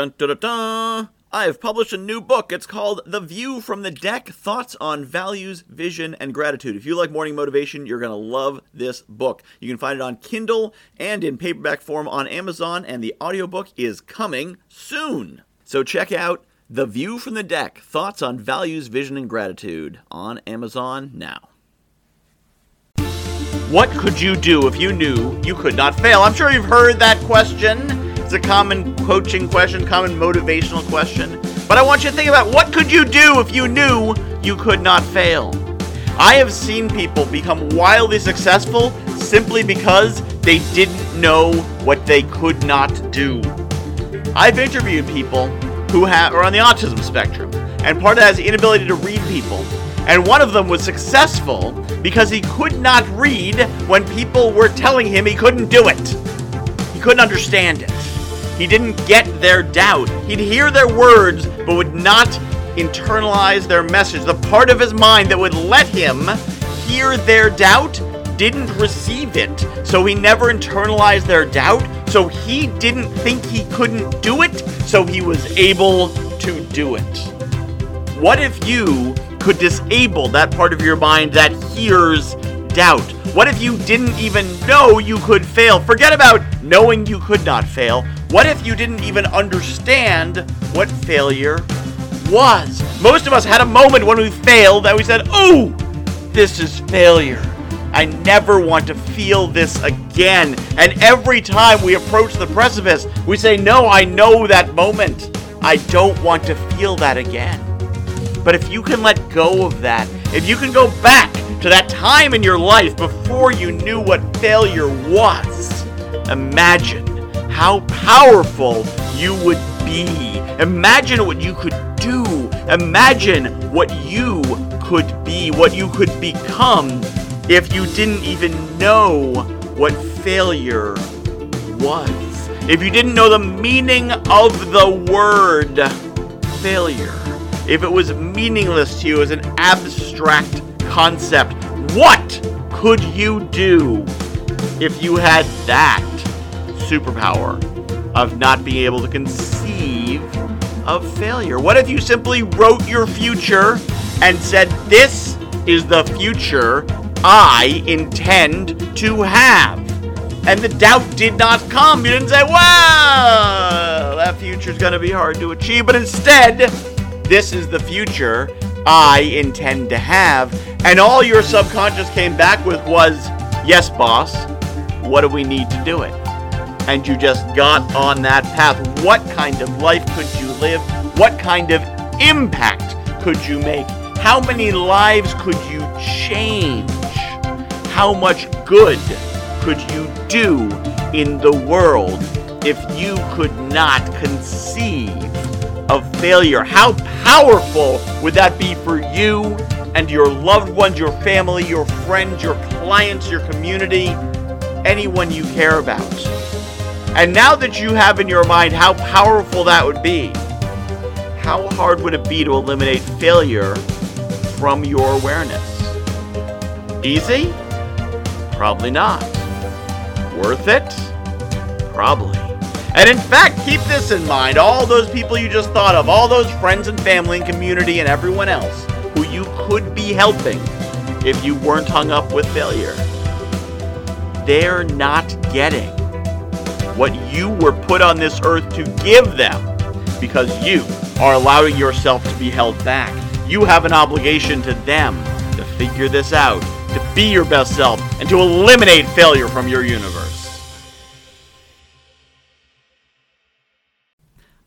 Dun dun dun dun. I have published a new book. It's called The View from the Deck Thoughts on Values, Vision, and Gratitude. If you like morning motivation, you're going to love this book. You can find it on Kindle and in paperback form on Amazon, and the audiobook is coming soon. So check out The View from the Deck Thoughts on Values, Vision, and Gratitude on Amazon now. What could you do if you knew you could not fail? I'm sure you've heard that question. It's a common coaching question, common motivational question. But I want you to think about what could you do if you knew you could not fail? I have seen people become wildly successful simply because they didn't know what they could not do. I've interviewed people who have, are on the autism spectrum, and part of that is the inability to read people. And one of them was successful because he could not read when people were telling him he couldn't do it. He couldn't understand it. He didn't get their doubt. He'd hear their words, but would not internalize their message. The part of his mind that would let him hear their doubt didn't receive it. So he never internalized their doubt. So he didn't think he couldn't do it. So he was able to do it. What if you could disable that part of your mind that hears doubt? What if you didn't even know you could fail? Forget about knowing you could not fail. What if you didn't even understand what failure was? Most of us had a moment when we failed that we said, Oh, this is failure. I never want to feel this again. And every time we approach the precipice, we say, No, I know that moment. I don't want to feel that again. But if you can let go of that, if you can go back to that time in your life before you knew what failure was, imagine how powerful you would be. Imagine what you could do. Imagine what you could be, what you could become if you didn't even know what failure was. If you didn't know the meaning of the word failure. If it was meaningless to you as an abstract concept, what could you do if you had that superpower of not being able to conceive of failure? What if you simply wrote your future and said, This is the future I intend to have? And the doubt did not come. You didn't say, Well, that future's going to be hard to achieve. But instead, this is the future I intend to have. And all your subconscious came back with was, Yes, boss. What do we need to do it? and you just got on that path, what kind of life could you live? What kind of impact could you make? How many lives could you change? How much good could you do in the world if you could not conceive failure? How powerful would that be for you and your loved ones, your family, your friends, your clients, your community, anyone you care about? And now that you have in your mind how powerful that would be, how hard would it be to eliminate failure from your awareness? Easy? Probably not. Worth it? Probably. And in fact, keep this in mind all those people you just thought of, all those friends and family and community and everyone else who you could be helping if you weren't hung up with failure. They're not getting what you were put on this earth to give them because you are allowing yourself to be held back. You have an obligation to them to figure this out, to be your best self, and to eliminate failure from your universe.